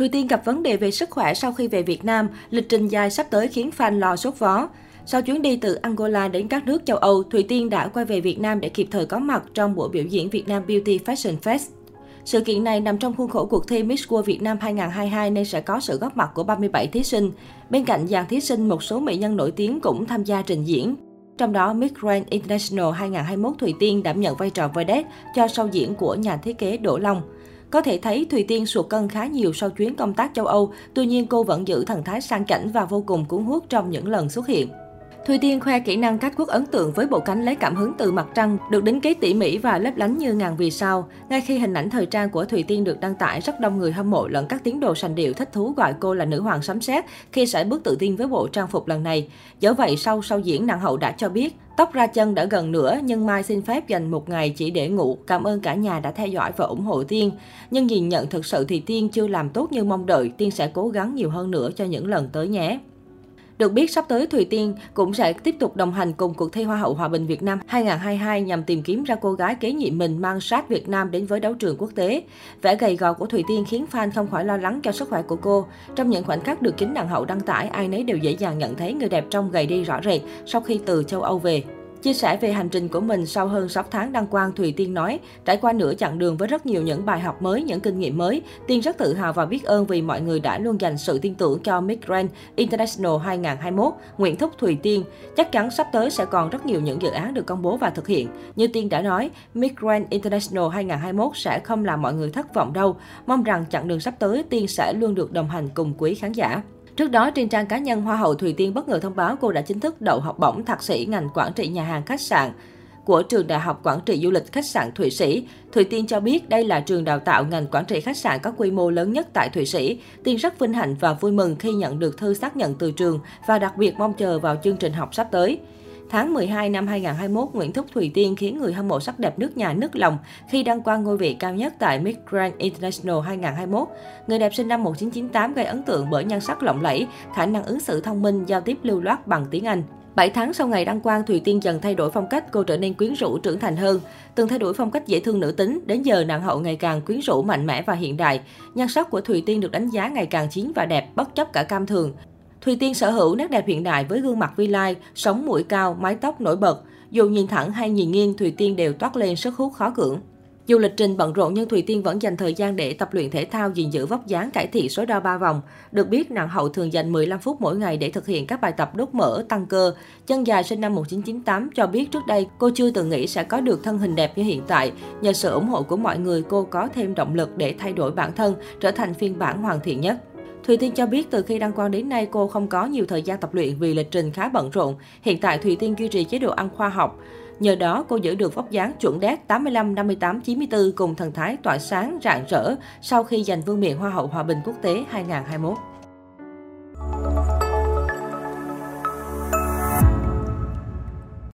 Thùy Tiên gặp vấn đề về sức khỏe sau khi về Việt Nam, lịch trình dài sắp tới khiến fan lo sốt vó. Sau chuyến đi từ Angola đến các nước châu Âu, Thùy Tiên đã quay về Việt Nam để kịp thời có mặt trong buổi biểu diễn Việt Nam Beauty Fashion Fest. Sự kiện này nằm trong khuôn khổ cuộc thi Miss World Việt Nam 2022 nên sẽ có sự góp mặt của 37 thí sinh. Bên cạnh dàn thí sinh, một số mỹ nhân nổi tiếng cũng tham gia trình diễn. Trong đó, Miss Grand International 2021 Thùy Tiên đảm nhận vai trò vedette cho show diễn của nhà thiết kế Đỗ Long. Có thể thấy Thùy Tiên sụt cân khá nhiều sau chuyến công tác châu Âu, tuy nhiên cô vẫn giữ thần thái sang chảnh và vô cùng cuốn hút trong những lần xuất hiện. Thùy Tiên khoe kỹ năng cách quốc ấn tượng với bộ cánh lấy cảm hứng từ mặt trăng, được đính kế tỉ mỉ và lấp lánh như ngàn vì sao. Ngay khi hình ảnh thời trang của Thùy Tiên được đăng tải, rất đông người hâm mộ lẫn các tiến đồ sành điệu thích thú gọi cô là nữ hoàng sấm sét khi sải bước tự tin với bộ trang phục lần này. Dẫu vậy, sau sau diễn nàng hậu đã cho biết, tóc ra chân đã gần nữa nhưng Mai xin phép dành một ngày chỉ để ngủ. Cảm ơn cả nhà đã theo dõi và ủng hộ Tiên. Nhưng nhìn nhận thực sự thì Tiên chưa làm tốt như mong đợi, Tiên sẽ cố gắng nhiều hơn nữa cho những lần tới nhé. Được biết, sắp tới Thùy Tiên cũng sẽ tiếp tục đồng hành cùng cuộc thi Hoa hậu Hòa bình Việt Nam 2022 nhằm tìm kiếm ra cô gái kế nhiệm mình mang sát Việt Nam đến với đấu trường quốc tế. Vẻ gầy gò của Thùy Tiên khiến fan không khỏi lo lắng cho sức khỏe của cô. Trong những khoảnh khắc được chính đàn hậu đăng tải, ai nấy đều dễ dàng nhận thấy người đẹp trong gầy đi rõ rệt sau khi từ châu Âu về. Chia sẻ về hành trình của mình sau hơn 6 tháng đăng quang, Thùy Tiên nói, trải qua nửa chặng đường với rất nhiều những bài học mới, những kinh nghiệm mới, Tiên rất tự hào và biết ơn vì mọi người đã luôn dành sự tin tưởng cho Miss Grand International 2021, Nguyễn Thúc Thùy Tiên. Chắc chắn sắp tới sẽ còn rất nhiều những dự án được công bố và thực hiện. Như Tiên đã nói, Miss Grand International 2021 sẽ không làm mọi người thất vọng đâu. Mong rằng chặng đường sắp tới Tiên sẽ luôn được đồng hành cùng quý khán giả. Trước đó, trên trang cá nhân Hoa hậu Thùy Tiên bất ngờ thông báo cô đã chính thức đậu học bổng thạc sĩ ngành quản trị nhà hàng khách sạn của trường Đại học Quản trị Du lịch Khách sạn Thụy Sĩ. Thùy Tiên cho biết đây là trường đào tạo ngành quản trị khách sạn có quy mô lớn nhất tại Thụy Sĩ. Tiên rất vinh hạnh và vui mừng khi nhận được thư xác nhận từ trường và đặc biệt mong chờ vào chương trình học sắp tới. Tháng 12 năm 2021, Nguyễn Thúc Thùy Tiên khiến người hâm mộ sắc đẹp nước nhà nức lòng khi đăng quang ngôi vị cao nhất tại Miss Grand International 2021. Người đẹp sinh năm 1998 gây ấn tượng bởi nhan sắc lộng lẫy, khả năng ứng xử thông minh, giao tiếp lưu loát bằng tiếng Anh. 7 tháng sau ngày đăng quang, Thùy Tiên dần thay đổi phong cách, cô trở nên quyến rũ, trưởng thành hơn. Từng thay đổi phong cách dễ thương nữ tính, đến giờ nàng hậu ngày càng quyến rũ, mạnh mẽ và hiện đại. Nhan sắc của Thùy Tiên được đánh giá ngày càng chín và đẹp, bất chấp cả cam thường. Thùy Tiên sở hữu nét đẹp hiện đại với gương mặt vi lai, sống mũi cao, mái tóc nổi bật. Dù nhìn thẳng hay nhìn nghiêng, Thùy Tiên đều toát lên sức hút khó cưỡng. Dù lịch trình bận rộn nhưng Thùy Tiên vẫn dành thời gian để tập luyện thể thao, gìn giữ vóc dáng, cải thiện số đo ba vòng. Được biết, nàng hậu thường dành 15 phút mỗi ngày để thực hiện các bài tập đốt mỡ, tăng cơ. Chân dài sinh năm 1998 cho biết trước đây cô chưa từng nghĩ sẽ có được thân hình đẹp như hiện tại. Nhờ sự ủng hộ của mọi người, cô có thêm động lực để thay đổi bản thân, trở thành phiên bản hoàn thiện nhất. Thùy Tiên cho biết từ khi đăng quang đến nay cô không có nhiều thời gian tập luyện vì lịch trình khá bận rộn. Hiện tại Thùy Tiên duy trì chế độ ăn khoa học. Nhờ đó, cô giữ được vóc dáng chuẩn đét 85, 58, 94 cùng thần thái tỏa sáng rạng rỡ sau khi giành vương miện Hoa hậu Hòa bình quốc tế 2021.